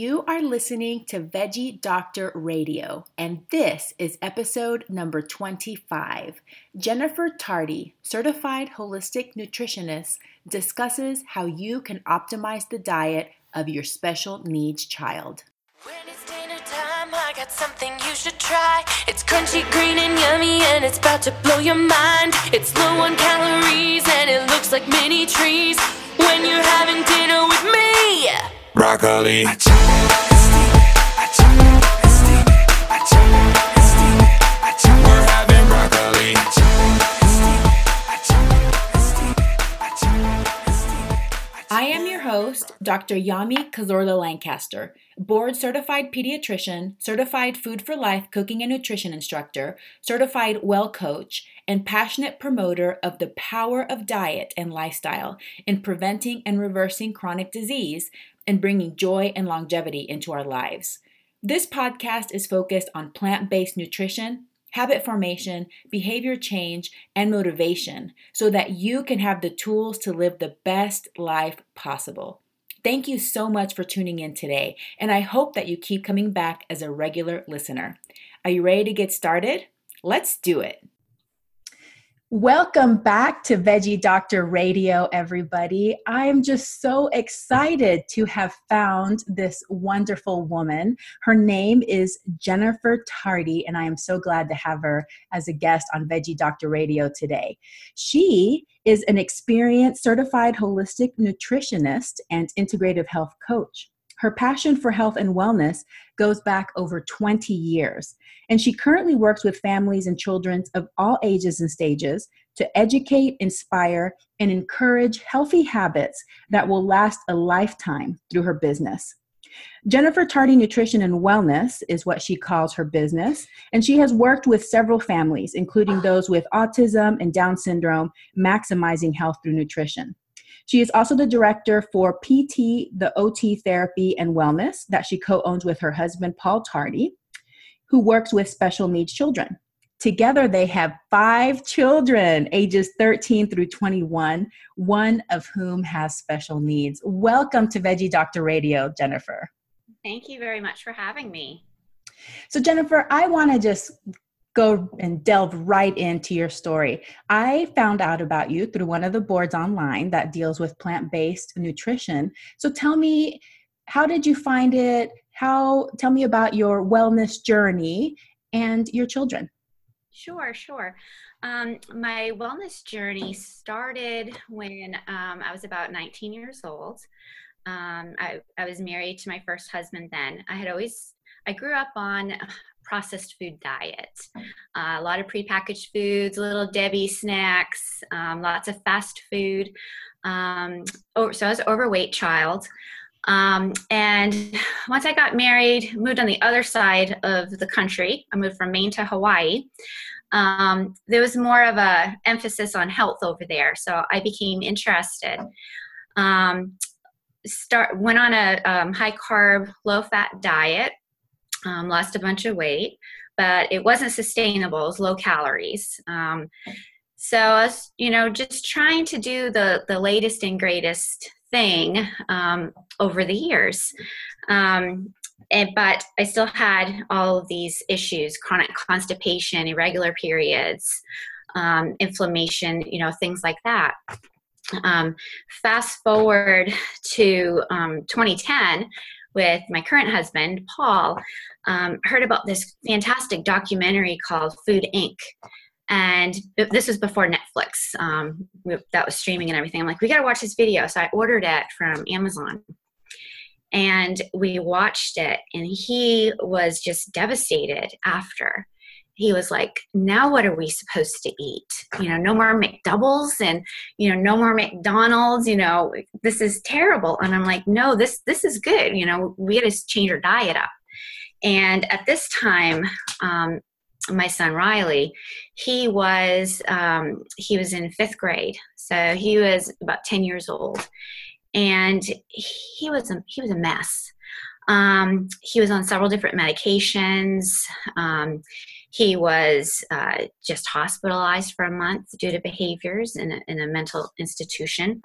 You are listening to Veggie Doctor Radio, and this is episode number 25. Jennifer Tardy, certified holistic nutritionist, discusses how you can optimize the diet of your special needs child. I got something you should try. It's crunchy, green, and yummy, and it's about to blow your mind. It's low on calories, and it looks like mini trees. When you're having dinner with me, broccoli. I am your host, Dr. Yami Cazorla Lancaster, board certified pediatrician, certified food for life cooking and nutrition instructor, certified well coach, and passionate promoter of the power of diet and lifestyle in preventing and reversing chronic disease and bringing joy and longevity into our lives. This podcast is focused on plant based nutrition, habit formation, behavior change, and motivation so that you can have the tools to live the best life possible. Thank you so much for tuning in today, and I hope that you keep coming back as a regular listener. Are you ready to get started? Let's do it. Welcome back to Veggie Doctor Radio, everybody. I'm just so excited to have found this wonderful woman. Her name is Jennifer Tardy, and I am so glad to have her as a guest on Veggie Doctor Radio today. She is an experienced certified holistic nutritionist and integrative health coach. Her passion for health and wellness goes back over 20 years, and she currently works with families and children of all ages and stages to educate, inspire, and encourage healthy habits that will last a lifetime through her business. Jennifer Tardy Nutrition and Wellness is what she calls her business, and she has worked with several families, including those with autism and Down syndrome, maximizing health through nutrition. She is also the director for PT, the OT Therapy and Wellness that she co owns with her husband, Paul Tardy, who works with special needs children. Together, they have five children, ages 13 through 21, one of whom has special needs. Welcome to Veggie Doctor Radio, Jennifer. Thank you very much for having me. So, Jennifer, I want to just go and delve right into your story. I found out about you through one of the boards online that deals with plant based nutrition. So tell me, how did you find it? How, tell me about your wellness journey and your children. Sure, sure. Um, my wellness journey started when um, I was about 19 years old. Um, I, I was married to my first husband then. I had always, I grew up on processed food diet. Uh, a lot of prepackaged foods, little Debbie snacks, um, lots of fast food. Um, oh, so I was overweight child. Um, and once I got married, moved on the other side of the country. I moved from Maine to Hawaii. Um, there was more of a emphasis on health over there, so I became interested. Um, start went on a um, high carb, low fat diet um, lost a bunch of weight, but it wasn't sustainable. It was low calories. Um, so I was, you know, just trying to do the the latest and greatest thing um, over the years. Um, and, but I still had all of these issues: chronic constipation, irregular periods, um, inflammation, you know, things like that. Um, fast forward to 2010 with my current husband, Paul, um, heard about this fantastic documentary called Food Inc. And this was before Netflix um, that was streaming and everything. I'm like, we got to watch this video. So I ordered it from Amazon. And we watched it, and he was just devastated after he was like, now what are we supposed to eat? You know, no more McDoubles and, you know, no more McDonald's, you know, this is terrible. And I'm like, no, this, this is good. You know, we got to change our diet up. And at this time, um, my son Riley, he was, um, he was in fifth grade. So he was about 10 years old and he was a, he was a mess. Um, he was on several different medications. Um, he was uh, just hospitalized for a month due to behaviors in a, in a mental institution.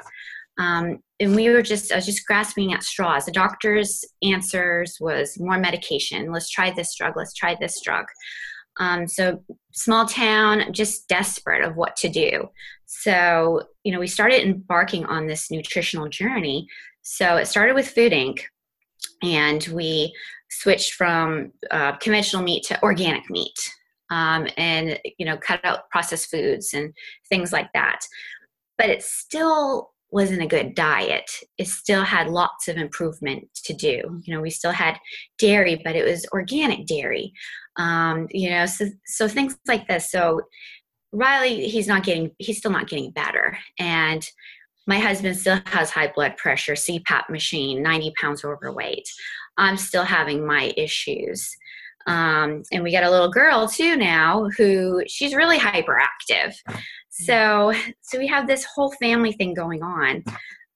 Um, and we were just, I was just grasping at straws. The doctor's answers was more medication. Let's try this drug. Let's try this drug. Um, so small town, just desperate of what to do. So, you know, we started embarking on this nutritional journey. So it started with Food Inc. And we switched from uh, conventional meat to organic meat um, and, you know, cut out processed foods and things like that. But it still wasn't a good diet. It still had lots of improvement to do. You know, we still had dairy, but it was organic dairy. Um, you know, so so things like this. So Riley, he's not getting, he's still not getting better, and my husband still has high blood pressure, CPAP machine, 90 pounds overweight. I'm still having my issues. Um, and we got a little girl too now who she's really hyperactive. So, so we have this whole family thing going on.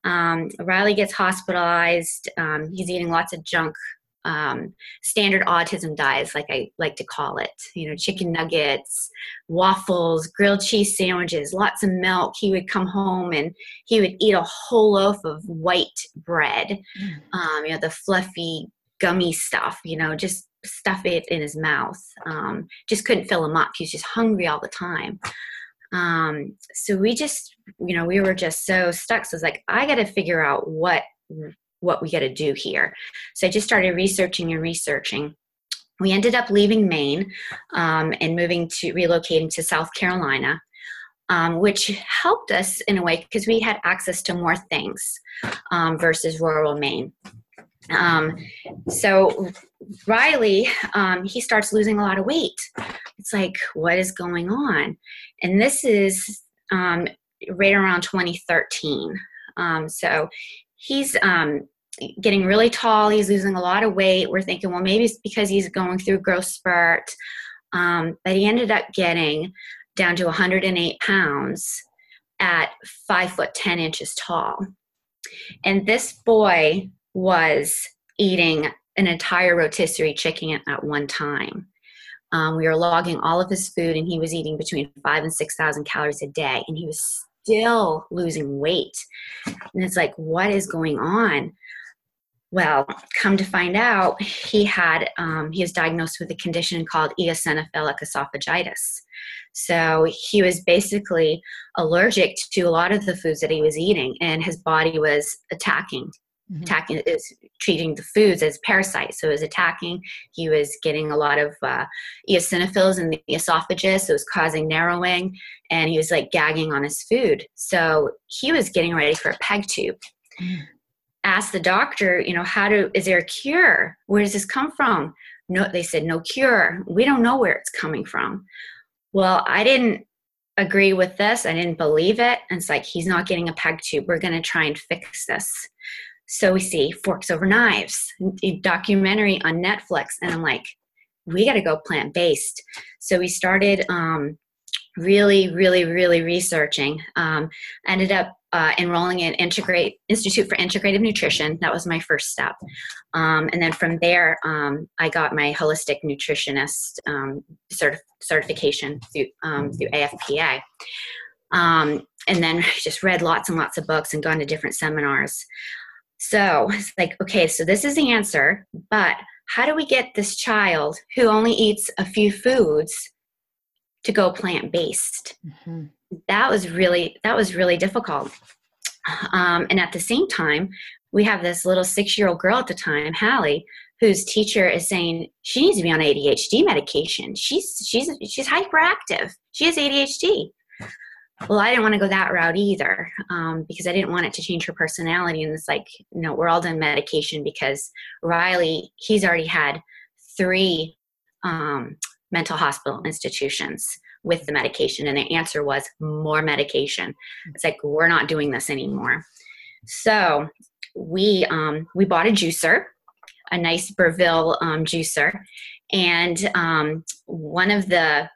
Um, Riley gets hospitalized. Um, he's eating lots of junk, um, standard autism diets, like I like to call it. You know, chicken nuggets, waffles, grilled cheese sandwiches, lots of milk. He would come home and he would eat a whole loaf of white bread. Mm. Um, you know, the fluffy, gummy stuff. You know, just stuff it in his mouth. Um, just couldn't fill him up. He's just hungry all the time. Um, so we just, you know, we were just so stuck. So it's like, I got to figure out what what we got to do here. So I just started researching and researching. We ended up leaving Maine um, and moving to relocating to South Carolina. Um, which helped us in a way because we had access to more things um, versus rural Maine. Um, so Riley, um, he starts losing a lot of weight. It's like, what is going on? And this is um, right around 2013. Um, so he's um, getting really tall. He's losing a lot of weight. We're thinking, well, maybe it's because he's going through growth spurt. Um, but he ended up getting down to 108 pounds at five foot 10 inches tall. And this boy was eating an entire rotisserie chicken at one time. Um, we were logging all of his food, and he was eating between five and six thousand calories a day, and he was still losing weight. And it's like, what is going on? Well, come to find out, he had um, he was diagnosed with a condition called eosinophilic esophagitis. So he was basically allergic to a lot of the foods that he was eating, and his body was attacking mm-hmm. attacking is treating the foods as parasites. So it was attacking. He was getting a lot of uh, eosinophils in the esophagus. So It was causing narrowing, and he was like gagging on his food. So he was getting ready for a peg tube. Mm. Asked the doctor, you know, how do is there a cure? Where does this come from? No, they said no cure. We don't know where it's coming from. Well, I didn't agree with this. I didn't believe it. And it's like, he's not getting a peg tube. We're going to try and fix this. So we see Forks Over Knives, a documentary on Netflix, and I'm like, we got to go plant based. So we started um, really, really, really researching. Um, ended up uh, enrolling in Integrate Institute for Integrative Nutrition. That was my first step, um, and then from there, um, I got my holistic nutritionist um, certif- certification through um, through AFPA. And then just read lots and lots of books and gone to different seminars. So it's like, okay, so this is the answer, but how do we get this child who only eats a few foods to go plant based? Mm-hmm. That was really that was really difficult. Um, and at the same time, we have this little six year old girl at the time, Hallie, whose teacher is saying she needs to be on ADHD medication. She's she's she's hyperactive. She has ADHD well i didn't want to go that route either um, because i didn't want it to change her personality and it's like you know we're all done medication because riley he's already had three um, mental hospital institutions with the medication and the answer was more medication. It's like we're not doing this anymore. So we um, we bought a juicer a nice Breville um, juicer and um, one of the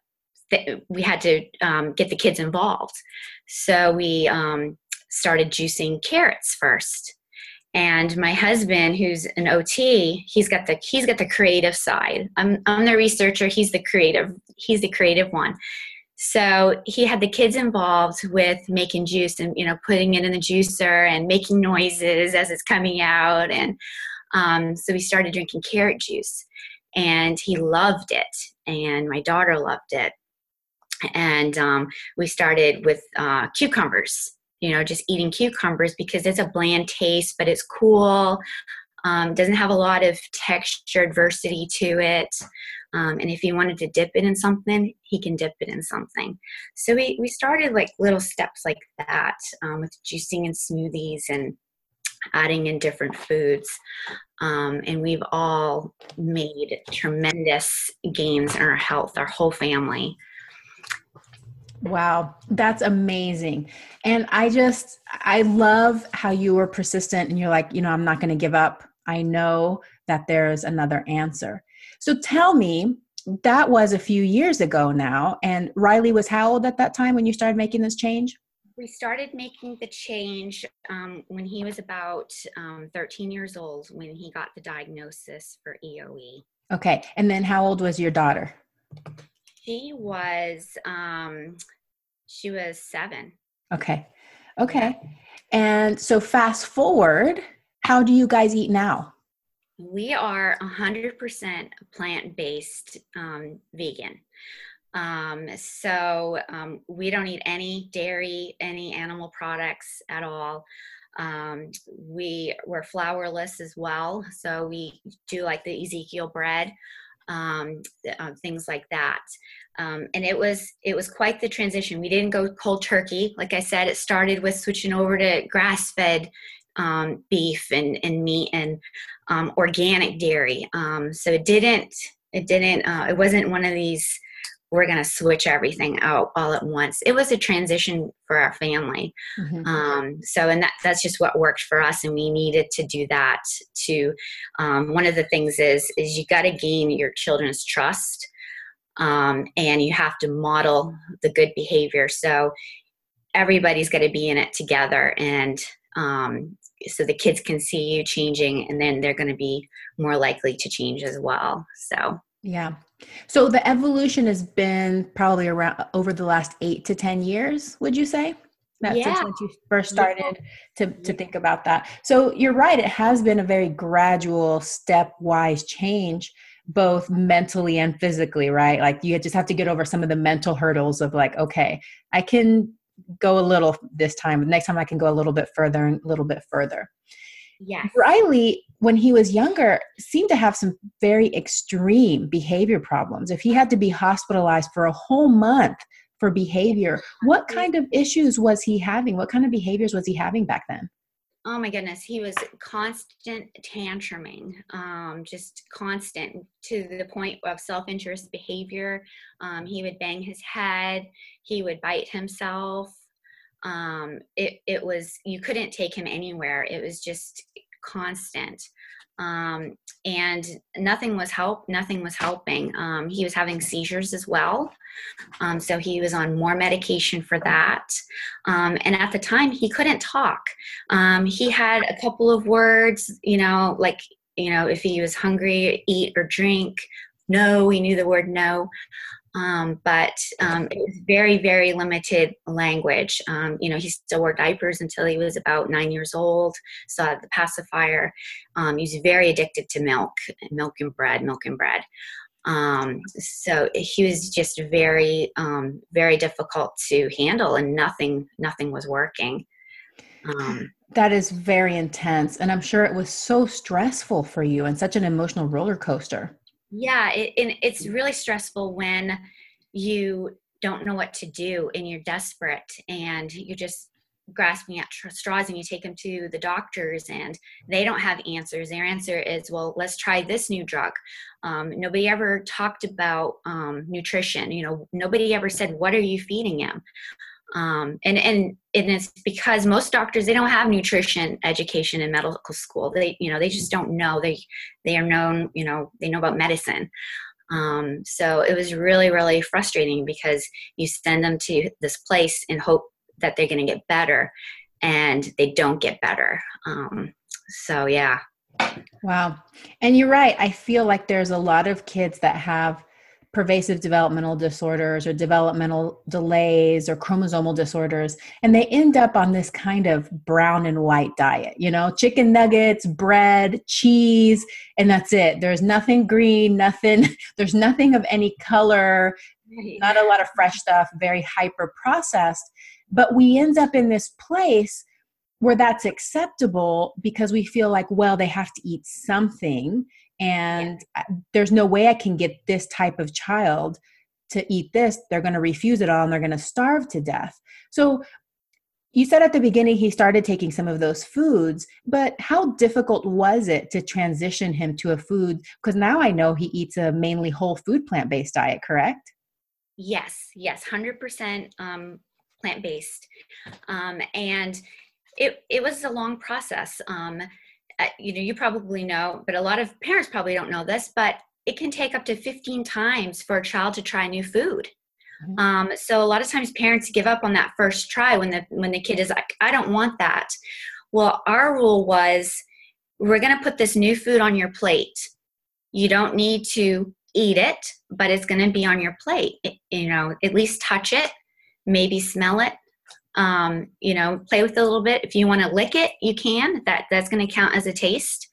we had to um, get the kids involved. So we um, started juicing carrots first. And my husband, who's an OT, he's got the he's got the creative side. I'm I'm the researcher. He's the creative. He's the creative one. So he had the kids involved with making juice and you know putting it in the juicer and making noises as it's coming out, and um, so we started drinking carrot juice, and he loved it, and my daughter loved it, and um, we started with uh, cucumbers. You know, just eating cucumbers because it's a bland taste, but it's cool. Um, doesn't have a lot of texture adversity to it. Um, and if he wanted to dip it in something, he can dip it in something. So we, we started like little steps like that um, with juicing and smoothies and adding in different foods. Um, and we've all made tremendous gains in our health, our whole family. Wow, that's amazing. And I just, I love how you were persistent and you're like, you know, I'm not going to give up. I know that there's another answer. So tell me, that was a few years ago now. And Riley was how old at that time when you started making this change? We started making the change um, when he was about um, 13 years old when he got the diagnosis for EOE. Okay. And then how old was your daughter? She was um, she was seven. Okay. Okay. And so fast forward how do you guys eat now? We are 100% plant based um, vegan. Um, so um, we don't eat any dairy, any animal products at all. Um, we we're flourless as well, so we do like the Ezekiel bread, um, uh, things like that. Um, and it was it was quite the transition. We didn't go cold turkey, like I said. It started with switching over to grass fed um, beef and, and meat and um, organic dairy. Um, so it didn't, it didn't, uh, it wasn't one of these, we're going to switch everything out all at once. It was a transition for our family. Mm-hmm. Um, so, and that, that's just what worked for us. And we needed to do that to, um, one of the things is, is you got to gain your children's trust. Um, and you have to model the good behavior. So everybody's got to be in it together and um, so the kids can see you changing and then they're going to be more likely to change as well so yeah so the evolution has been probably around over the last eight to ten years would you say That's yeah. since you first started to, to think about that so you're right it has been a very gradual stepwise change both mentally and physically right like you just have to get over some of the mental hurdles of like okay i can go a little this time. Next time I can go a little bit further and a little bit further. Yeah. Riley, when he was younger, seemed to have some very extreme behavior problems. If he had to be hospitalized for a whole month for behavior, what kind of issues was he having? What kind of behaviors was he having back then? oh my goodness he was constant tantruming um, just constant to the point of self-interest behavior um, he would bang his head he would bite himself um, it, it was you couldn't take him anywhere it was just constant. Um, and nothing was help nothing was helping. Um, he was having seizures as well. Um, so he was on more medication for that. Um, and at the time he couldn't talk. Um, he had a couple of words you know like you know if he was hungry eat or drink no he knew the word no um, but um, it was very, very limited language. Um, you know, he still wore diapers until he was about nine years old. Saw the pacifier. Um, he was very addicted to milk, milk and bread, milk and bread. Um, so he was just very, um, very difficult to handle, and nothing, nothing was working. that is very intense, and I'm sure it was so stressful for you and such an emotional roller coaster yeah it, and it's really stressful when you don't know what to do and you're desperate and you're just grasping at straws and you take them to the doctors and they don't have answers. Their answer is well let's try this new drug. Um, nobody ever talked about um, nutrition you know nobody ever said what are you feeding him um, and and and it's because most doctors they don't have nutrition education in medical school. They you know they just don't know. They they are known you know they know about medicine. Um, so it was really really frustrating because you send them to this place and hope that they're going to get better and they don't get better. Um, so yeah. Wow. And you're right. I feel like there's a lot of kids that have pervasive developmental disorders or developmental delays or chromosomal disorders and they end up on this kind of brown and white diet you know chicken nuggets bread cheese and that's it. There's nothing green nothing there's nothing of any color not a lot of fresh stuff very hyper processed. But we end up in this place where that's acceptable because we feel like well they have to eat something and yeah. there's no way i can get this type of child to eat this. They're going to refuse it all and they're going to starve to death. So you said at the beginning he started taking some of those foods but how difficult was it to transition him to a food? Because now i know he eats a mainly whole food plant-based diet correct? Yes yes 100% um, plant-based. Um, and it, it was a long process um, you know, you probably know, but a lot of parents probably don't know this, but it can take up to 15 times for a child to try new food. Mm-hmm. Um, so a lot of times parents give up on that first try when the when the kid is like, I don't want that. Well, our rule was we're going to put this new food on your plate. You don't need to eat it, but it's going to be on your plate. It, you know, at least touch it, maybe smell it, um, you know play with it a little bit. If you want to lick it you can. That that's going to count as a taste.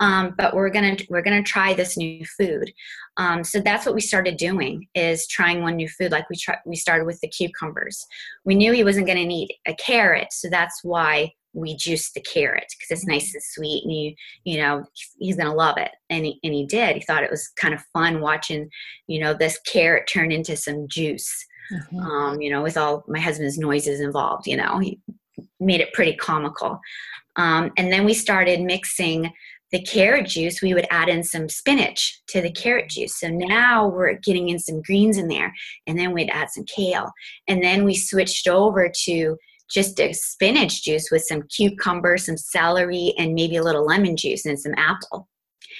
Um, but we're gonna we're gonna try this new food. Um, so that's what we started doing is trying one new food. Like we try, we started with the cucumbers. We knew he wasn't going to need a carrot so that's why we juiced the carrot because it's nice and sweet and you you know he's gonna love it. And he, and he did. He thought it was kind of fun watching you know this carrot turn into some juice mm-hmm. um, you know, with all my husband's noises involved, you know, he made it pretty comical. Um, and then we started mixing the carrot juice, we would add in some spinach to the carrot juice. So now we're getting in some greens in there, and then we'd add some kale. And then we switched over to just a spinach juice with some cucumber, some celery, and maybe a little lemon juice and some apple.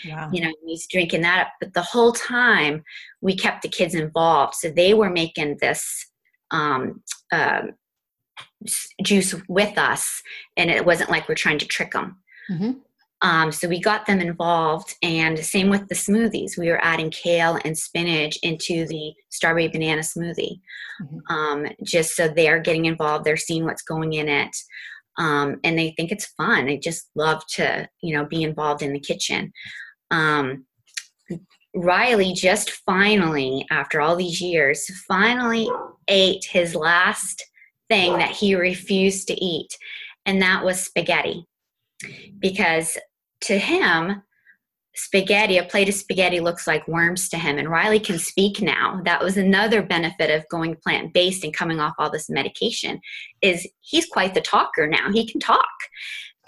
Wow. You know, he's drinking that up. But the whole time we kept the kids involved. So they were making this um, uh, juice with us, and it wasn't like we're trying to trick them. Mm-hmm. Um, so we got them involved, and same with the smoothies. We were adding kale and spinach into the strawberry banana smoothie, mm-hmm. um, just so they're getting involved. They're seeing what's going in it, um, and they think it's fun. They just love to, you know, be involved in the kitchen um, Riley just finally, after all these years, finally ate his last thing that he refused to eat, and that was spaghetti. Because to him, spaghetti, a plate of spaghetti looks like worms to him. And Riley can speak now. That was another benefit of going plant based and coming off all this medication is he's quite the talker now. He can talk.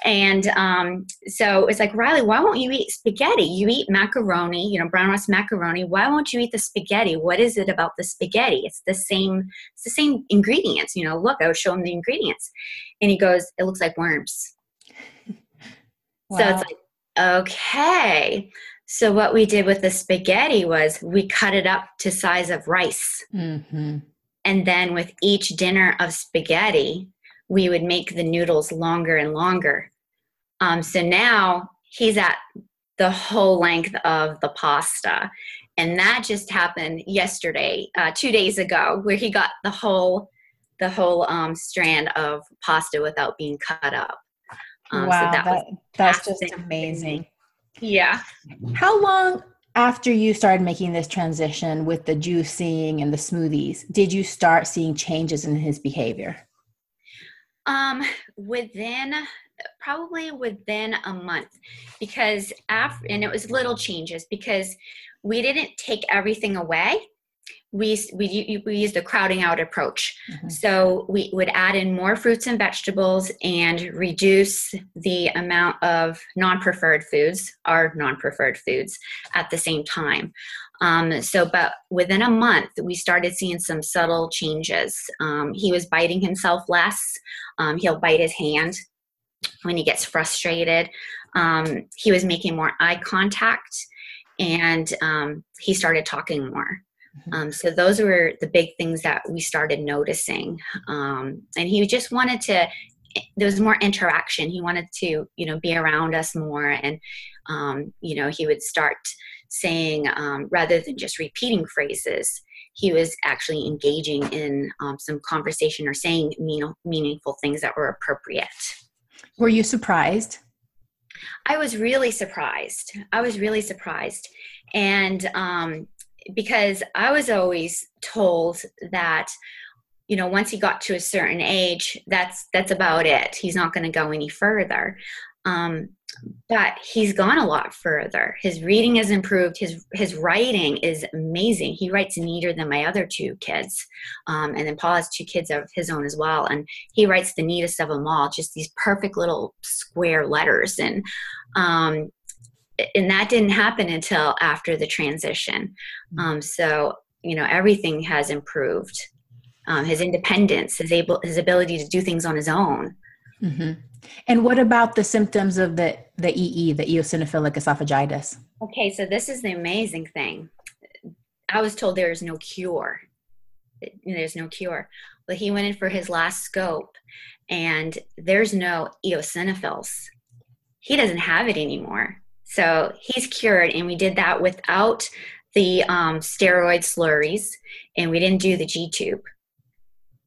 And um, so it's like, Riley, why won't you eat spaghetti? You eat macaroni, you know, brown rice macaroni. Why won't you eat the spaghetti? What is it about the spaghetti? It's the same, it's the same ingredients. You know, look, I would show him the ingredients. And he goes, it looks like worms. Wow. So it's like, okay. So what we did with the spaghetti was we cut it up to size of rice. Mm-hmm. And then with each dinner of spaghetti, we would make the noodles longer and longer. Um, so now he's at the whole length of the pasta. And that just happened yesterday, uh, two days ago, where he got the whole the whole um, strand of pasta without being cut up. Um, wow, so that that, that's just amazing. Yeah. How long after you started making this transition with the juicing and the smoothies did you start seeing changes in his behavior? Um, within probably within a month because after and it was little changes because we didn't take everything away. We we we used the crowding out approach. Mm-hmm. so we would add in more fruits and vegetables and reduce the amount of non-preferred foods our non-preferred foods at the same time um, so, but within a month, we started seeing some subtle changes. Um, he was biting himself less. Um, he'll bite his hand when he gets frustrated. Um, he was making more eye contact and um, he started talking more. Mm-hmm. Um, so those were the big things that we started noticing. and he just wanted to there was more interaction he wanted to you know be around us more and um, you know he would start saying um, rather than just repeating phrases he was actually engaging in um, some conversation or saying mean, meaningful things that were appropriate. Were you surprised? I was really surprised. I was really surprised. And um, because i was always told that you know once he got to a certain age that's that's about it. He's not going to go any further. Um, but he's gone a lot further. His reading has improved. His his writing is amazing. He writes neater than my other two kids um, and then paul has two kids of his own as well and he writes the neatest of them all just these perfect little square letters and um, and that didn't happen until after the transition. Um, so you know everything has improved. Um, his independence, his able, his ability to do things on his own. Mm-hmm. And what about the symptoms of the the EE, the eosinophilic esophagitis? Okay, so this is the amazing thing. I was told there is no cure. There's no cure. But he went in for his last scope, and there's no eosinophils. He doesn't have it anymore. So he's cured, and we did that without the um, steroid slurries, and we didn't do the G tube.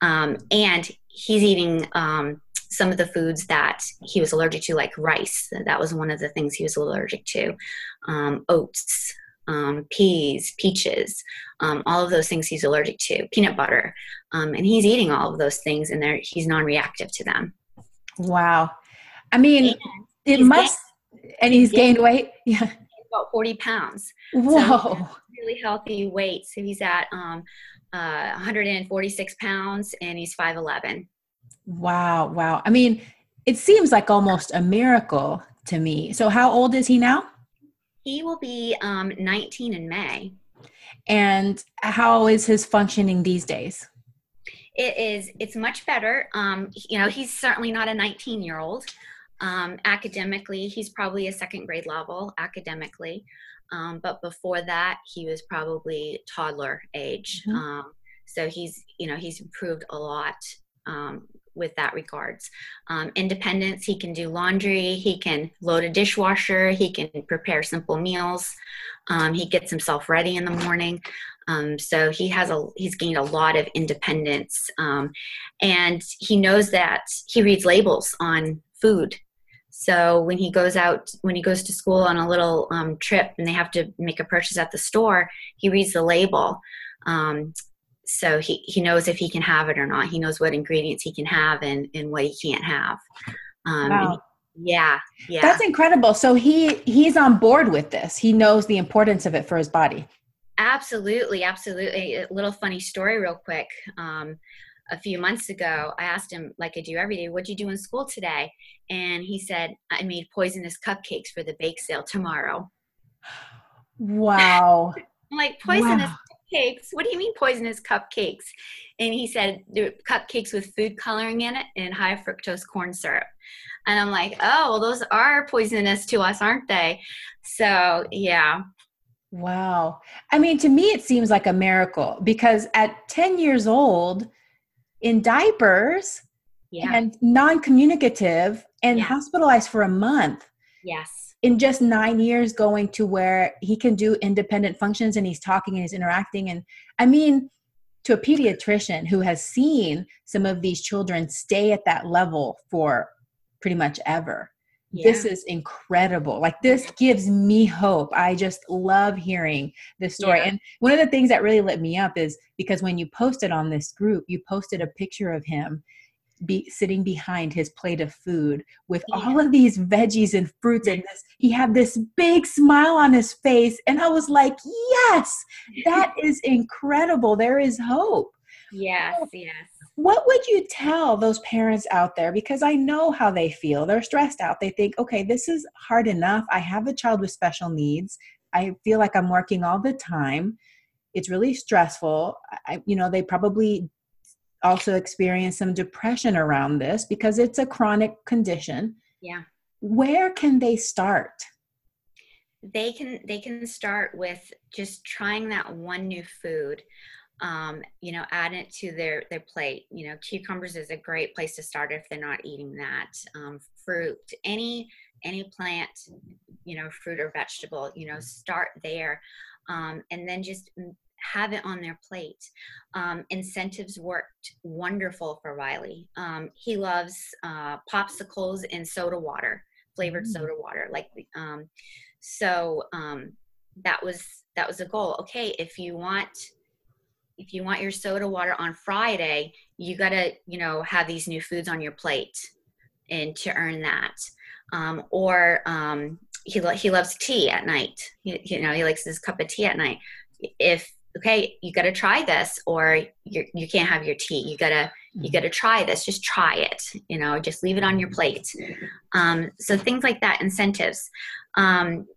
Um, and he's eating um, some of the foods that he was allergic to, like rice. That was one of the things he was allergic to. Um, oats, um, peas, peaches, um, all of those things he's allergic to. Peanut butter, um, and he's eating all of those things, and he's non-reactive to them. Wow, I mean, it must. Gained, and he's gained, gained weight. Yeah, about forty pounds. Whoa, so really healthy weight. So he's at um, uh, 146 pounds and he's 5'11. Wow, wow. I mean, it seems like almost a miracle to me. So, how old is he now? He will be um, 19 in May. And how is his functioning these days? It is. It's much better. Um, you know, he's certainly not a 19 year old. Um, academically, he's probably a second grade level academically. Um, but before that, he was probably toddler age. Mm-hmm. Um, so he's, you know, he's improved a lot um, with that regards. Um, independence, he can do laundry, he can load a dishwasher, he can prepare simple meals, um, he gets himself ready in the morning. Um, so he has a he's gained a lot of independence, um, and he knows that he reads labels on food so when he goes out, when he goes to school on a little um, trip and they have to make a purchase at the store, he reads the label. Um, so he, he knows if he can have it or not. He knows what ingredients he can have and, and what he can't have. Um, wow. yeah, yeah. That's incredible. So he he's on board with this. He knows the importance of it for his body. Absolutely, absolutely. A little funny story, real quick. Um, a few months ago, I asked him, like I do every day, what'd you do in school today? And he said, I made poisonous cupcakes for the bake sale tomorrow. Wow. Like, poisonous wow. Cupcakes? What do you mean poisonous cupcakes? And he said, cupcakes with food coloring in it and high fructose corn syrup. And I'm like, oh, well, those are poisonous to us, aren't they? So, yeah. Wow. I mean, to me, it seems like a miracle because at 10 years old, in diapers yeah. and non-communicative and yeah. hospitalized for a month yes in just nine years going to where he can do independent functions and he's talking and he's interacting. And i mean to a pediatrician who has seen some of these children stay at that level for pretty much ever. Yeah. this is incredible. Like this gives me hope. I just love hearing this story. Yeah. and one of the things that really lit me up is because when you posted on this group you posted a picture of him be sitting behind his plate of food with yeah. all of these veggies and fruits and this he had this big smile on his face and i was like yes that is incredible. There is hope. Yes yes. what would you tell those parents out there? Because i know how they feel. They're stressed out. They think okay this is hard enough. I have a child with special needs. I feel like i'm working all the time. It's really stressful. I, you know they probably also experience some depression around this because it's a chronic condition. Yeah. Where can they start? They can they can start with just trying that one new food um, you know add it to their their plate. You know cucumbers is a great place to start if they're not eating that um, fruit any any plant, you know, fruit or vegetable, you know, start there. Um, and then just have it on their plate. Um, incentives worked wonderful for Riley. Um, he loves uh, popsicles and soda water, flavored mm. soda water. Like, um, so um, that was that was a goal. Okay, if you want if you want your soda water on Friday, you gotta you know have these new foods on your plate, and to earn that. Um, or um, he he loves tea at night. He, you know he likes his cup of tea at night. If okay you got to try this or you you can't have your tea. You got to you mm-hmm. got to try this. Just try it you know just leave it on your plate. Um, so things like that incentives. Um,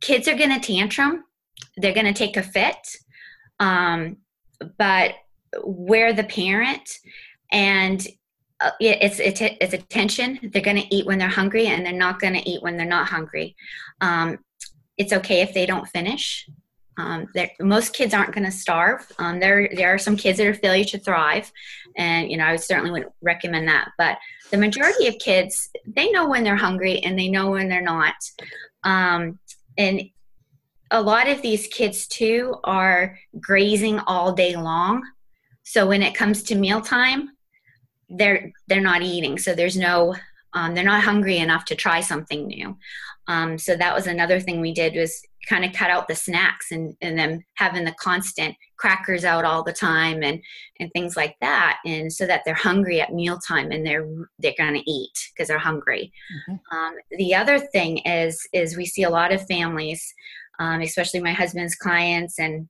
kids are going to tantrum. They're going to take a fit. Um, but we're the parent and uh, it's it's it's attention they're going to eat when they're hungry and they're not going to eat when they're not hungry. Um, it's okay if they don't finish um, most kids aren't going to starve. Um, there, there are some kids that are failure to thrive, and you know I certainly wouldn't recommend that. But the majority of kids, they know when they're hungry and they know when they're not. Um, and a lot of these kids too are grazing all day long. So when it comes to mealtime, they're they're not eating. So there's no um, they're not hungry enough to try something new. Um, so that was another thing we did was kind of cut out the snacks and, and them having the constant crackers out all the time and and things like that. And so that they're hungry at mealtime and they're they're gonna eat because they're hungry. Mm-hmm. um, the other thing is is we see a lot of families um, especially my husband's clients and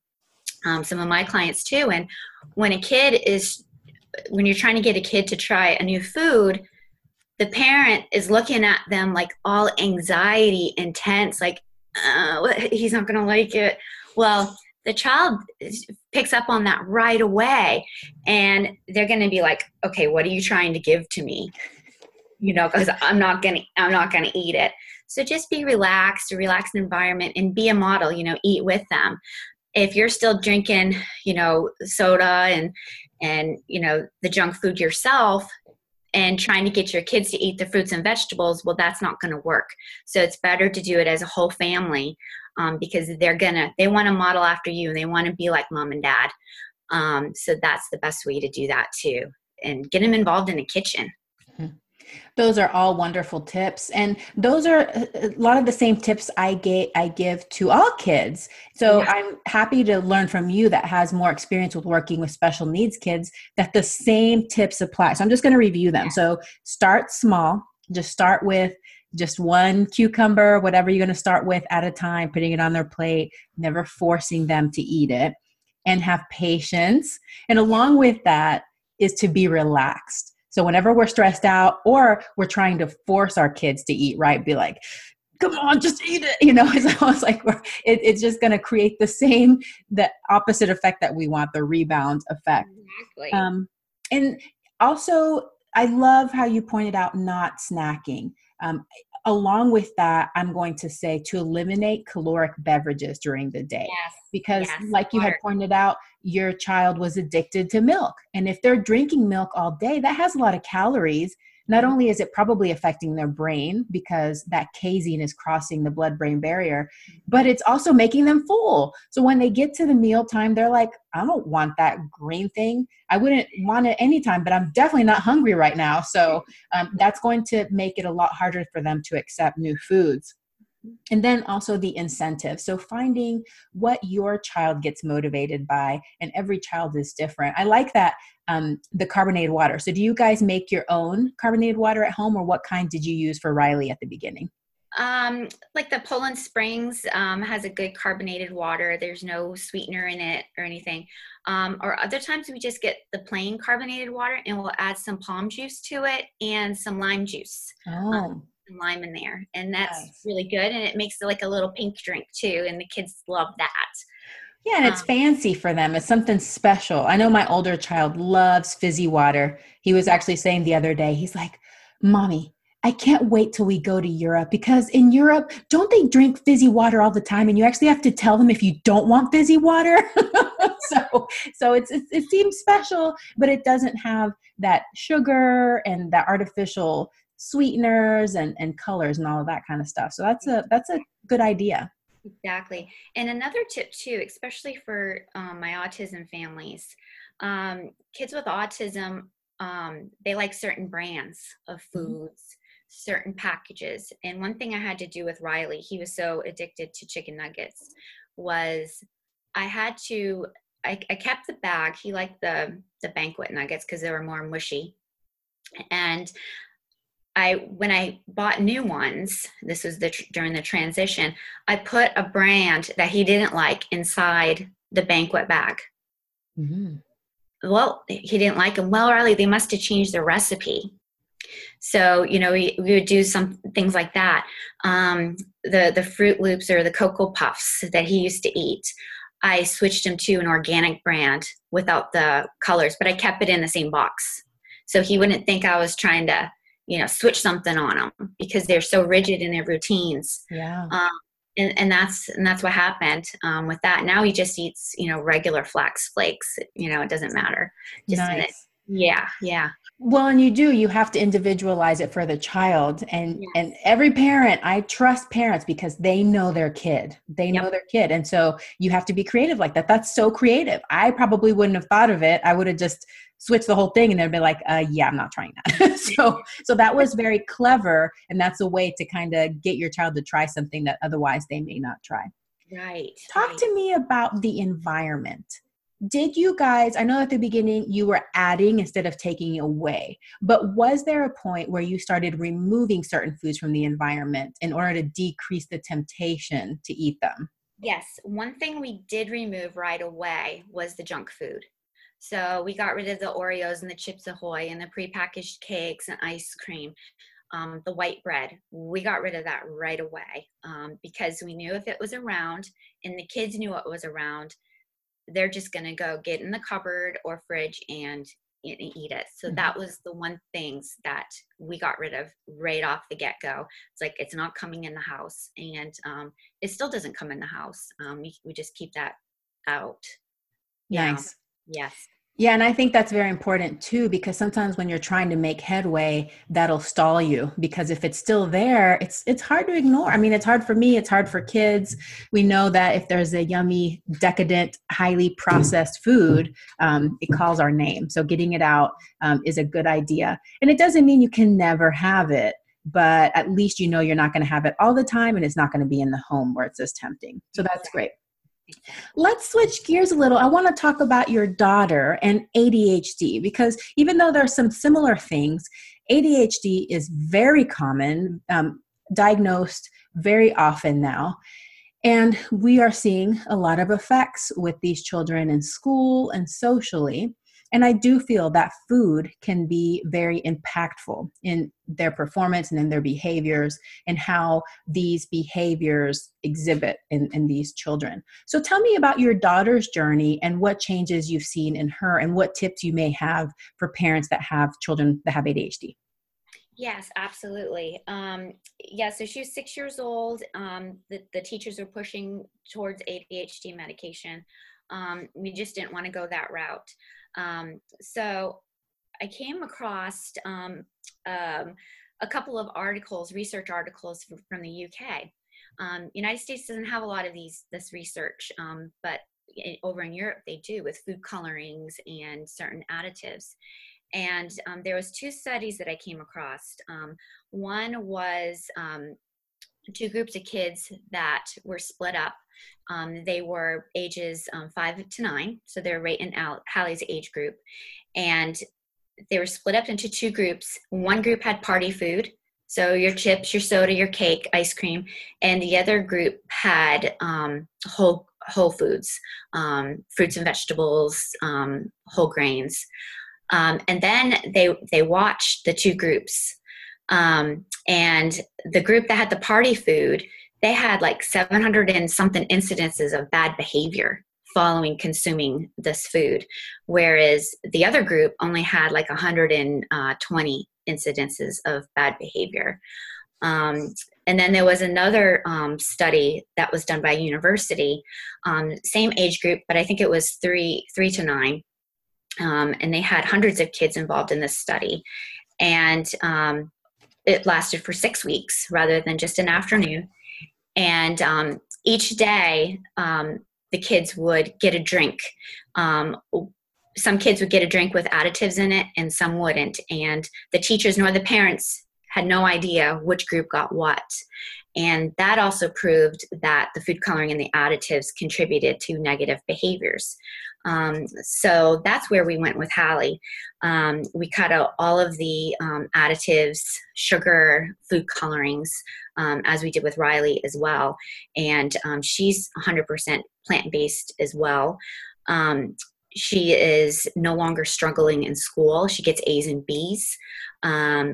um, some of my clients too. And when a kid is when you're trying to get a kid to try a new food the parent is looking at them like all anxiety intense like uh, he's not going to like it. Well, the child picks up on that right away and they're going to be like, okay, what are you trying to give to me? You know, because I'm not going to, I'm not going to eat it. So just be relaxed, a relaxed environment and be a model, you know, eat with them. If you're still drinking, you know, soda and, and, you know, the junk food yourself, and trying to get your kids to eat the fruits and vegetables, well, that's not going to work. So it's better to do it as a whole family um, because they're gonna they want to model after you and they want to be like mom and dad. Um, so that's the best way to do that too, and get them involved in the kitchen. Those are all wonderful tips. And those are uh, a lot of the same tips I get I give to all kids. So yeah. I'm happy to learn from you that has more experience with working with special needs kids that the same tips apply. So I'm just going to review them. So start small. Just start with just one cucumber, whatever you're going to start with at a time, putting it on their plate, never forcing them to eat it, and have patience. And along with that is to be relaxed. So whenever we're stressed out or we're trying to force our kids to eat right, be like, come on, just eat it. You know, it's almost like we're, it, it's just going to create the same, the opposite effect that we want, the rebound effect. Exactly. Um, and also, I love how you pointed out not snacking. Um, along with that, I'm going to say to eliminate caloric beverages during the day. Yes. Because, yes. like you had pointed out, your child was addicted to milk. And if they're drinking milk all day, that has a lot of calories not only is it probably affecting their brain because that casein is crossing the blood brain barrier, but it's also making them full. So when they get to the meal time, they're like, I don't want that green thing. I wouldn't want it anytime, but I'm definitely not hungry right now. So um, that's going to make it a lot harder for them to accept new foods and then also the incentive so finding what your child gets motivated by and every child is different i like that um, the carbonated water so do you guys make your own carbonated water at home or what kind did you use for riley at the beginning um, like the Poland Springs um, has a good carbonated water. There's no sweetener in it or anything. Um, or other times we just get the plain carbonated water and we'll add some POM juice to it and some lime juice. Um, oh lime in there and that's nice. really good and it makes it like a little pink drink too and the kids love that yeah and it's um, fancy for them it's something special i know my older child loves fizzy water he was actually saying the other day he's like mommy I can't wait till we go to Europe because in Europe, don't they drink fizzy water all the time? And you actually have to tell them if you don't want fizzy water. so, so it's, it, it seems special, but it doesn't have that sugar and that artificial sweeteners and and colors and all of that kind of stuff so that's a that's a good idea exactly and another tip too especially for um, my autism families um, kids with autism um, they like certain brands of mm-hmm. foods mm-hmm certain packages. And one thing I had to do with Riley, he was so addicted to chicken nuggets, was I had to I, I kept the bag. He liked the the banquet nuggets because they were more mushy. And I when I bought new ones, this was the during the transition, I put a brand that he didn't like inside the banquet bag. Mm-hmm. Well, he didn't like them. Well, Riley, they must have changed the recipe. So, you know, we, we would do some things like that. Um, the, the Froot Loops or the Cocoa Puffs that he used to eat, I switched him to an organic brand without the colors, but I kept it in the same box. So he wouldn't think I was trying to, you know, switch something on them because they're so rigid in their routines. Yeah. Um, and, and that's and that's what happened um, with that. Now he just eats, you know, regular flax flakes. You know, it doesn't matter. Just nice. Yeah, yeah. Well, and you do, you have to individualize it for the child. And yes. and every parent, I trust parents because they know their kid. They yep. know their kid. And so you have to be creative like that. That's so creative. I probably wouldn't have thought of it. I would have just switched the whole thing and they'd be like, uh, yeah, I'm not trying that. so so that was very clever. And that's a way to kind of get your child to try something that otherwise they may not try. Right. Talk right. to me about the environment did you guys i know at the beginning you were adding instead of taking away but was there a point where you started removing certain foods from the environment in order to decrease the temptation to eat them yes one thing we did remove right away was the junk food so we got rid of the oreos and the chips ahoy and the prepackaged cakes and ice cream um, the white bread we got rid of that right away um, because we knew if it was around and the kids knew it was around they're just going to go get in the cupboard or fridge and, eat it. So mm-hmm. that was the one things that we got rid of right off the get go. It's like it's not coming in the house, and um, it still doesn't come in the house. Um, we, we just keep that out. Nice. Yes. Yeah, and I think that's very important too because sometimes when you're trying to make headway, that'll stall you because if it's still there, it's it's hard to ignore. I mean, it's hard for me, it's hard for kids. We know that if there's a yummy, decadent, highly processed food, um, it calls our name. So getting it out um, is a good idea, and it doesn't mean you can never have it but at least you know you're not going to have it all the time and it's not going to be in the home where it's as tempting. So that's great. Let's switch gears a little. I want to talk about your daughter and ADHD because even though there are some similar things, ADHD is very common, um, diagnosed very often now. And we are seeing a lot of effects with these children in school and socially. And I do feel that food can be very impactful in their performance and in their behaviors and how these behaviors exhibit in, in these children. So tell me about your daughter's journey and what changes you've seen in her and what tips you may have for parents that have children that have ADHD. Yes, absolutely. Um, yeah, so she was six years old. Um, the, the teachers were pushing towards ADHD medication. Um, we just didn't want to go that route. Um, so I came across um, um, a couple of articles, research articles from, from the UK. Um, United States doesn't have a lot of these this research, um, but in, over in Europe they do with food colorings and certain additives. And um, there was two studies that I came across. one was two groups of kids that were split up um, they were ages um, five to nine, so they're right in Al- Hallie's age group. And they were split up into two groups. One group had party food, so your chips, your soda, your cake, ice cream, and the other group had um, whole whole foods, um, fruits and vegetables, um, whole grains. Um, and then they they watched the two groups, and the group that had the party food they had like 700 and something incidences of bad behavior following consuming this food, whereas the other group only had like 120 incidences of bad behavior. Um, and then there was another um, study that was done by a university, um, same age group, but I think it was three three to nine, um, and they had hundreds of kids involved in this study. And um, it lasted for six weeks rather than just an afternoon. And um, each day, um, the kids would get a drink. Um, some kids would get a drink with additives in it, and some wouldn't. And the teachers nor the parents had no idea which group got what. And that also proved that the food coloring and the additives contributed to negative behaviors. Um, so that's where we went with Hallie. Um, we cut out all of the um, additives, sugar, food colorings, um, as we did with Riley as well. And um, she's 100% plant based as well. Um, she is no longer struggling in school. She gets A's and B's.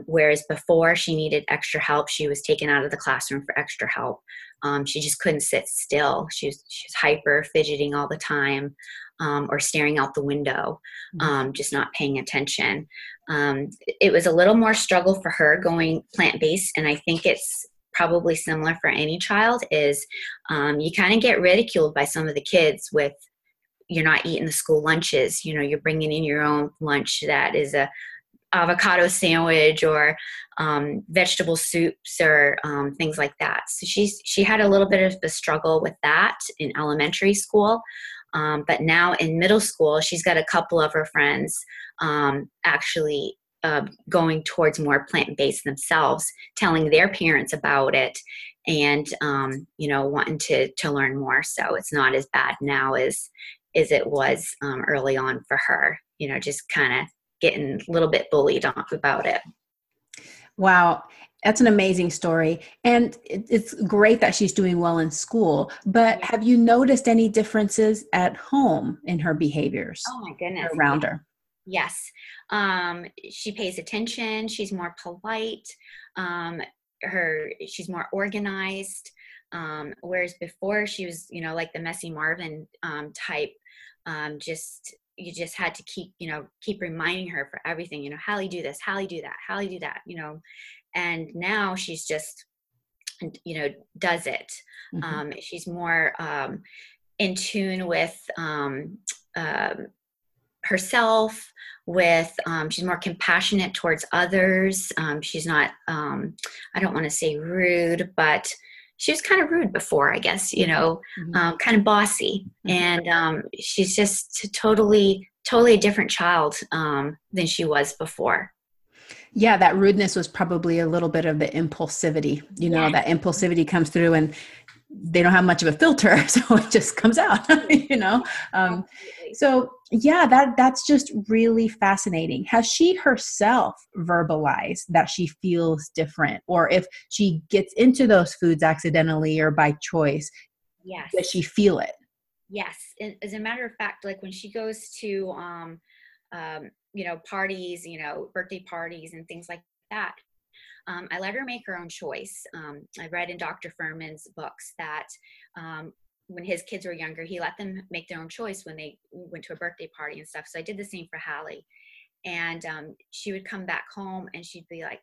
Whereas before she needed extra help, she was taken out of the classroom for extra help. Um, she just couldn't sit still. She was, she was hyper, fidgeting all the time, um, or staring out the window, mm-hmm. um, just not paying attention. Um, it was a little more struggle for her going plant based, and I think it's probably similar for any child. Is um, you kind of get ridiculed by some of the kids with you're not eating the school lunches. You know, you're bringing in your own lunch that is a avocado sandwich or um, vegetable soups or um, things like that. So she's she had a little bit of a struggle with that in elementary school, um, but now in middle school, she's got a couple of her friends um, actually uh, going towards more plant based themselves, telling their parents about it, and um, you know wanting to to learn more. So it's not as bad now as as it was early on for her. You know, just kind of getting a little bit bullied off about it. Wow. That's an amazing story. And it's great that she's doing well in school. But have you noticed any differences at home in her behaviors? Oh, my goodness. Around her? Yes. Um, she pays attention. She's more polite. Um, her she's more organized. Um, whereas before she was, you know, like the messy Marvin um, type, um, just you just had to keep you know keep reminding her for everything you know hallie do this hallie do that hallie do that you know? And now she's just you know does it. Mm-hmm. um, she's more um, in tune with um, uh, herself with um, she's more compassionate towards others. Um, she's not um, i don't want to say rude but she was kind of rude before, I guess, you know, mm-hmm. um, kind of bossy. Mm-hmm. And um, she's just totally, totally a different child um, than she was before. Yeah, that rudeness was probably a little bit of the impulsivity. You know, yeah. that impulsivity comes through and they don't have much of a filter so it just comes out you know? Um, so yeah that that's just really fascinating. Has she herself verbalized that she feels different? Or if she gets into those foods accidentally or by choice yes. does she feel it? Yes. As a matter of fact like when she goes to um, um, you know parties you know birthday parties and things like that um, I let her make her own choice. Um, I read in Dr. Fuhrman's books that um, when his kids were younger, he let them make their own choice when they went to a birthday party and stuff. So I did the same for Hallie. And um, she would come back home and she'd be like,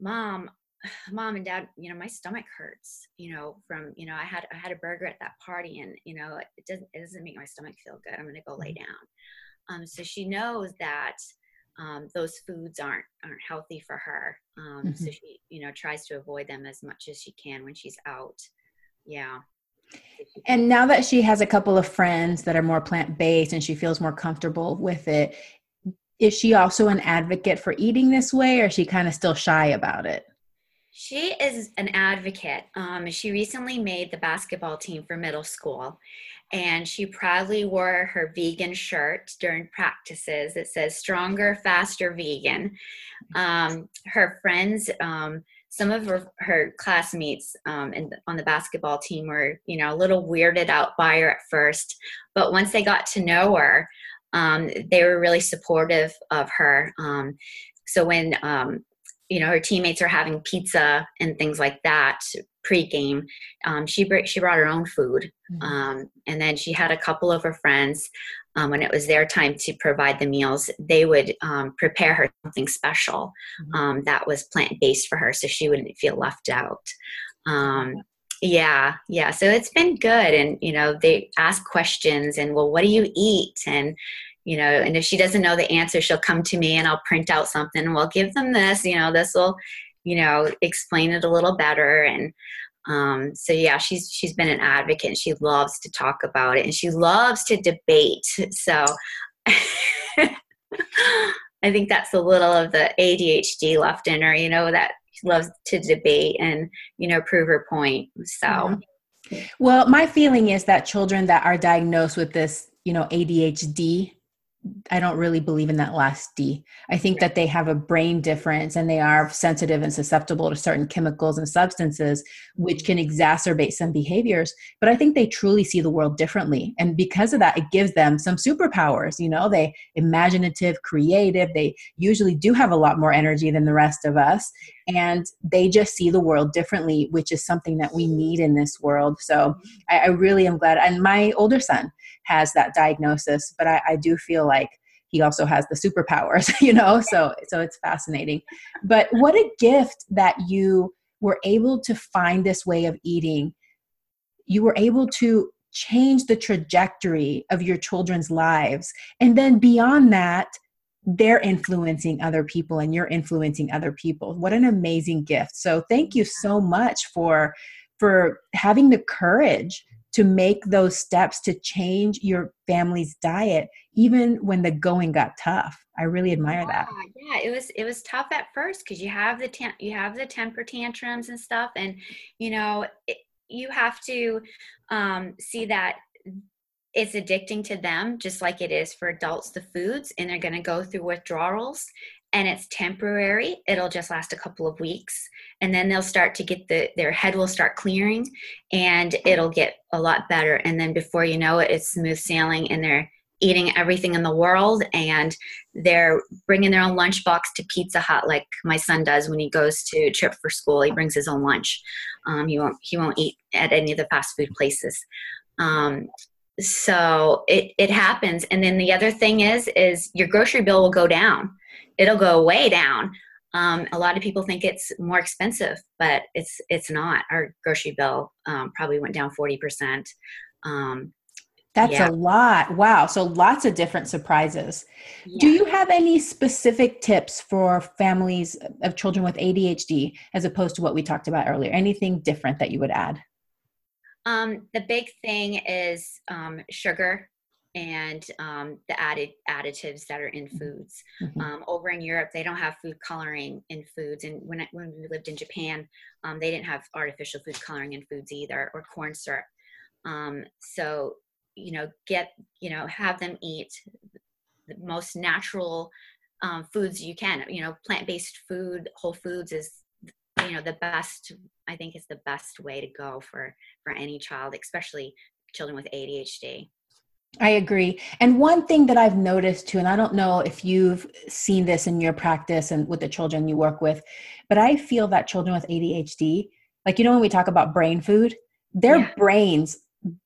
Mom, mom and dad you know my stomach hurts you know from you know i had i had a burger at that party and you know it doesn't it doesn't make my stomach feel good i'm going to go lay mm-hmm. down um, so she knows that um, those foods aren't aren't healthy for her. Um, mm-hmm. So she, you know, tries to avoid them as much as she can when she's out. Yeah. And now that she has a couple of friends that are more plant based and she feels more comfortable with it, is she also an advocate for eating this way, or is she kind of still shy about it? She is an advocate. Um, she recently made the basketball team for middle school, and she proudly wore her vegan shirt during practices. It says "Stronger, Faster, Vegan." Um, her friends, um, some of her, her classmates um, in, on the basketball team were, you know, a little weirded out by her at first, but once they got to know her, um, they were really supportive of her. Um, so when um, you know her teammates are having pizza and things like that pre-game um, she br- she brought her own food mm-hmm. um, and then she had a couple of her friends um, when it was their time to provide the meals they would um, prepare her something special mm-hmm. Um, that was plant-based for her so she wouldn't feel left out um, yeah yeah so it's been good and you know they ask questions and well what do you eat and you know and if she doesn't know the answer she'll come to me and i'll print out something and we'll give them this you know this will you know explain it a little better. And um, so yeah she's she's been an advocate and she loves to talk about it and she loves to debate. So i think that's a little of the adhd left in her you know that she loves to debate and you know prove her point. So mm-hmm. well my feeling is that children that are diagnosed with this you know adhd I don't really believe in that last D. I think that they have a brain difference and they are sensitive and susceptible to certain chemicals and substances, which can exacerbate some behaviors. But I think they truly see the world differently. And because of that, it gives them some superpowers. You know, they imaginative, creative, they usually do have a lot more energy than the rest of us. And they just see the world differently, which is something that we need in this world. So I, I really am glad. And my older son, has that diagnosis but I, I do feel like he also has the superpowers you know so so it's fascinating. But what a gift that you were able to find this way of eating. You were able to change the trajectory of your children's lives and then beyond that they're influencing other people and you're influencing other people. What an amazing gift. So thank you so much for for having the courage to make those steps to change your family's diet even when the going got tough. I really admire yeah, that. Yeah it was it was tough at first because you have the tam- you have the temper tantrums and stuff and you know it, you have to um, see that it's addicting to them just like it is for adults the foods and they're going to go through withdrawals and it's temporary it'll just last a couple of weeks and then they'll start to get the their head will start clearing and it'll get a lot better and then before you know it it's smooth sailing and they're eating everything in the world and they're bringing their own lunchbox to pizza hut like my son does when he goes to trip for school he brings his own lunch. Um, he won't he won't eat at any of the fast food places. Um, so it, it happens and then the other thing is is your grocery bill will go down it'll go way down. Um, a lot of people think it's more expensive, but it's it's not. Our grocery bill um, probably went down forty percent. Um, That's yeah. a lot. Wow. So lots of different surprises. Yeah. Do you have any specific tips for families of children with ADHD as opposed to what we talked about earlier? Anything different that you would add? Um, the big thing is um, sugar and um, the added additives that are in mm-hmm. foods. Mm-hmm. Um, over in Europe, they don't have food coloring in foods, and when I, when we lived in Japan, um, they didn't have artificial food coloring in foods either, or corn syrup. Um, so you know, get you know, have them eat the most natural um, foods you can. You know, plant-based food, whole foods is you know the best. I think is the best way to go for for any child, especially children with ADHD. I agree. And one thing that I've noticed too, and I don't know if you've seen this in your practice and with the children you work with, but I feel that children with ADHD, like, you know, when we talk about brain food, their yeah. brains,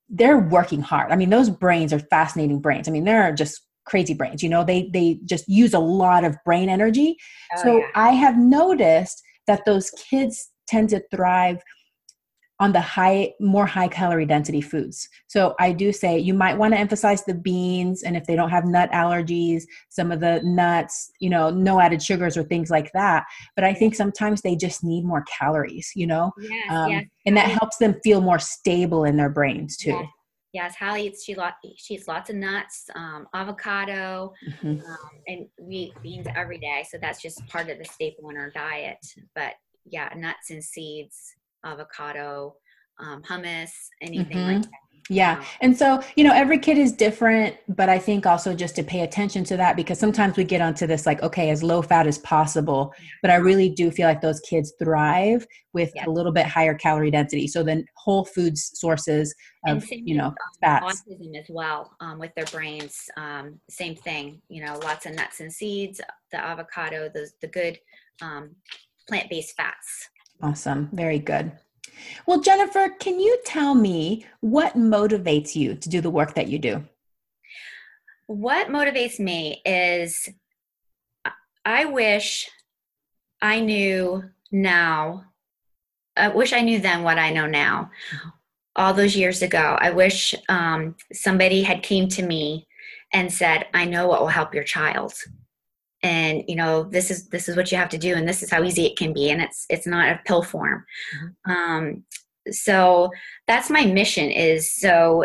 they're working hard. I mean, those brains are fascinating brains. I mean, they're just crazy brains, you know, they, they just use a lot of brain energy. Oh, so yeah. I have noticed that those kids tend to thrive on the high more high calorie density foods so i do say you might want to emphasize the beans and if they don't have nut allergies some of the nuts you know no added sugars or things like that but i think sometimes they just need more calories you know yes, um, yes. and that helps them feel more stable in their brains too yes. Yes, Hallie eats she, lot, she eats lots of nuts, um, avocado, mm-hmm. um, and we eat beans every day. So that's just part of the staple in our diet. But yeah, nuts and seeds avocado, um, hummus, anything mm-hmm. like that. Yeah. And so, you know, every kid is different, but I think also just to pay attention to that because sometimes we get onto this like, okay, as low fat as possible. But I really do feel like those kids thrive with yeah. a little bit higher calorie density. So then whole foods sources of, you know, fats. Autism as well um, with their brains. Um, same thing, you know, lots of nuts and seeds, the avocado, the, the good um, plant-based fats. Awesome. Very good. Well, Jennifer, can you tell me what motivates you to do the work that you do? What motivates me is I wish I knew now, I wish I knew then what I know now. All those years ago, I wish um, somebody had came to me and said, I know what will help your child. And you know this is this is what you have to do and this is how easy it can be and it's it's not a pill form mm-hmm. um, so that's my mission is so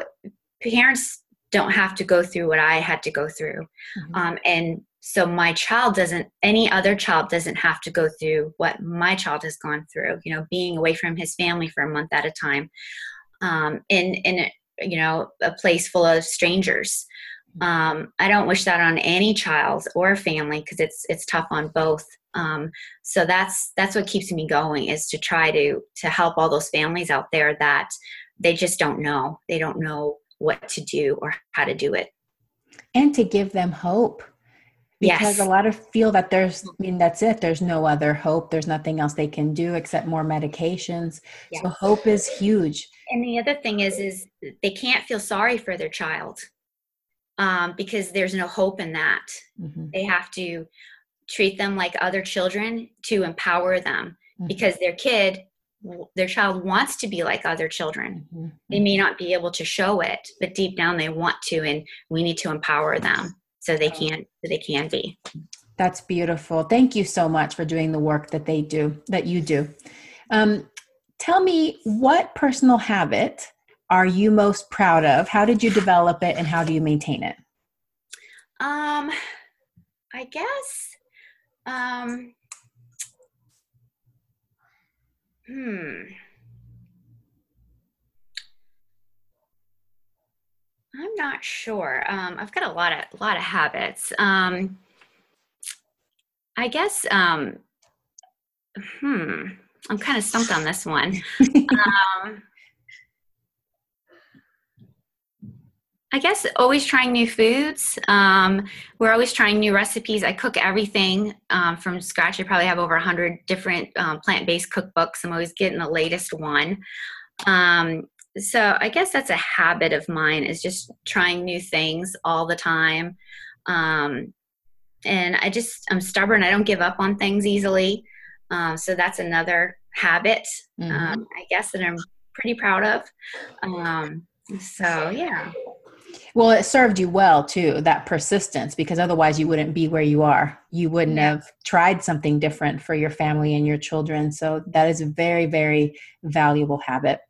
parents don't have to go through what i had to go through mm-hmm. um, and so my child doesn't any other child doesn't have to go through what my child has gone through you know being away from his family for a month at a time um, in in you know a place full of strangers um, i don't wish that on any child or family because it's it's tough on both. Um, so that's that's what keeps me going is to try to to help all those families out there that they just don't know. They don't know what to do or how to do it. And to give them hope. Because yes. a lot of feel that there's i mean that's it. There's no other hope. There's nothing else they can do except more medications. Yes. so hope is huge. And the other thing is is they can't feel sorry for their child um, because there's no hope in that mm-hmm. they have to treat them like other children to empower them mm-hmm. because their kid their child wants to be like other children mm-hmm. they may not be able to show it but deep down they want to and we need to empower them so they can so they can be that's beautiful thank you so much for doing the work that they do that you do um, tell me what personal habit are you most proud of how did you develop it and how do you maintain it um i guess um hmm I'm not sure. Um, I've got a lot of a lot of habits. Um, I guess. Um, hmm. I'm kind of stumped on this one. um, I guess always trying new foods. Um, we're always trying new recipes. I cook everything um, from scratch. I probably have over 100 different um, plant based cookbooks. I'm always getting the latest one. Um, so I guess that's a habit of mine is just trying new things all the time. Um, and I just, I'm stubborn. I don't give up on things easily. Um, so that's another habit, mm-hmm. um, I guess, that I'm pretty proud of. Um, so, yeah. Well, it served you well too, that persistence, because otherwise you wouldn't be where you are. You wouldn't yeah. have tried something different for your family and your children. So that is a very, very valuable habit.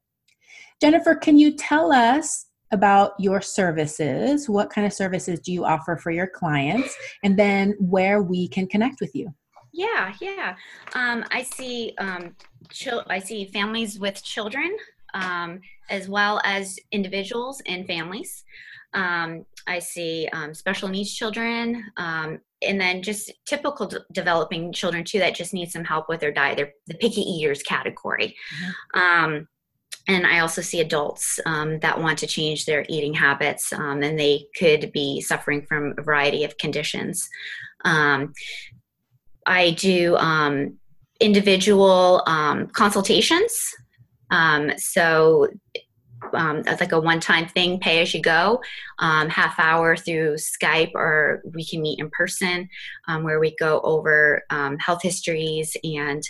Jennifer, can you tell us about your services? What kind of services do you offer for your clients? And then where we can connect with you? Yeah, yeah. Um, I see um, chil- I see families with children um, as well as individuals and families. Um, I see um, special needs children, um, and then just typical d- developing children too that just need some help with their diet. They're the picky eaters category. Mm-hmm and I also see adults um, that want to change their eating habits, um, and they could be suffering from a variety of conditions. Um, I do um, individual um, consultations. Um, so um, that's like a one-time thing, pay as you go, um, half hour through Skype, or we can meet in person, um, where we go over health histories and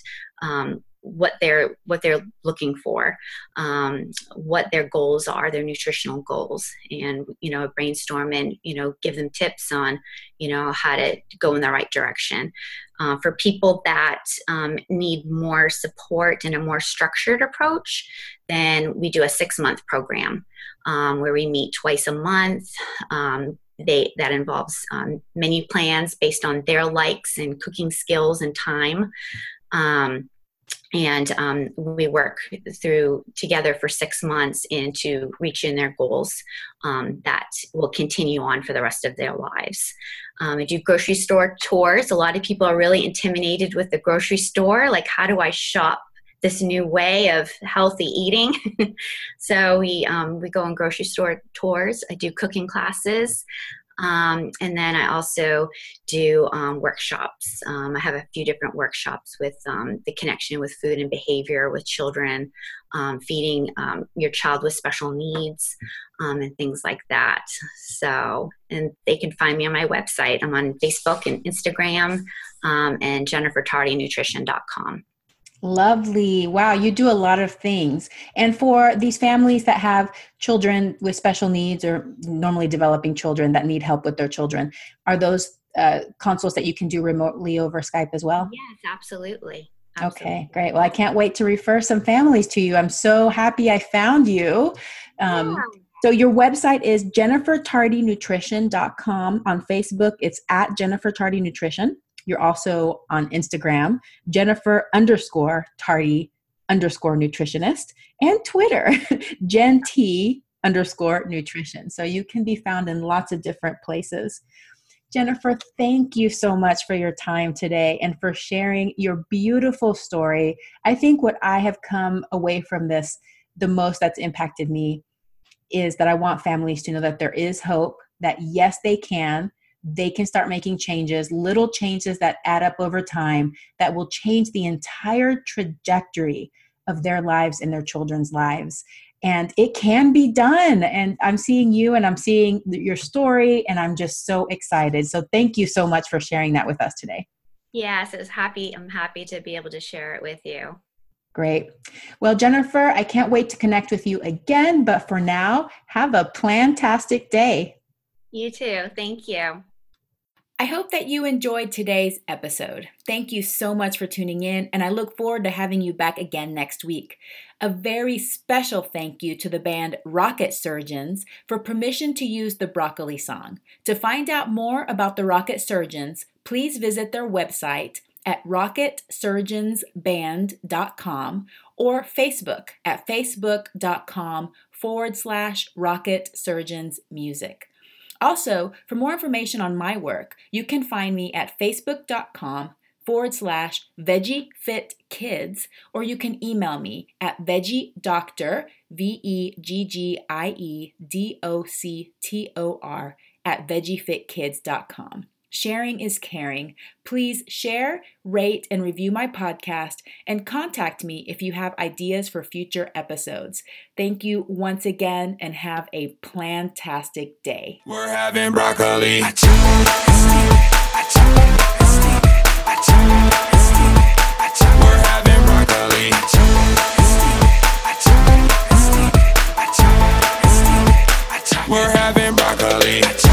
what they're what they're looking for um, what their goals are their nutritional goals and you know brainstorm and you know give them tips on you know how to go in the right direction. Uh, for people that um, need more support and a more structured approach then we do a six month program um, where we meet twice a month um, they that involves um, menu plans based on their likes and cooking skills and time um, and um, we work through together for six months into reaching their goals um, that will continue on for the rest of their lives. Um, I do grocery store tours. A lot of people are really intimidated with the grocery store. Like, how do I shop this new way of healthy eating? so we um, we go on grocery store tours. I do cooking classes. Um, and then I also do um, workshops. Um, I have a few different workshops with um, the connection with food and behavior with children, um, feeding um, your child with special needs, and things like that. So, and they can find me on my website. I'm on Facebook and Instagram and jennifertardynutrition.com. Lovely. Wow, you do a lot of things. And for these families that have children with special needs or normally developing children that need help with their children, are those uh, consults that you can do remotely over Skype as well? Yes, absolutely. absolutely. Okay, great. Well, I can't wait to refer some families to you. I'm so happy I found you. Um, yeah. So your website is jennifertardynutrition.com. On Facebook, it's at Jennifer Tardy Nutrition. You're also on Instagram, Jennifer underscore Tardy underscore nutritionist, and Twitter, Jen T underscore nutrition. So you can be found in lots of different places. Jennifer, thank you so much for your time today and for sharing your beautiful story. I think what I have come away from this the most that's impacted me is that I want families to know that there is hope, that yes, they can, they can start making changes, little changes that add up over time that will change the entire trajectory of their lives and their children's lives. And it can be done. And I'm seeing you and I'm seeing your story, and I'm just so excited. So, thank you so much for sharing that with us today. Yes, it's happy. I'm happy to be able to share it with you. Great. Well, Jennifer, I can't wait to connect with you again. But for now, have a plantastic day. You too. Thank you. I hope that you enjoyed today's episode. Thank you so much for tuning in, and I look forward to having you back again next week. A very special thank you to the band Rocket Surgeons for permission to use the Broccoli song. To find out more about the Rocket Surgeons, please visit their website at rocketsurgeonsband.com or Facebook at facebook.com forward slash rocket surgeons music. Also, for more information on my work, you can find me at facebook.com forward slash veggie fit kids, or you can email me at veggie doctor, V E G G I E D O C T O R, at veggiefitkids.com. Sharing is caring. Please share, rate, and review my podcast and contact me if you have ideas for future episodes. Thank you once again and have a plantastic day. We're having broccoli. We're having broccoli. broccoli.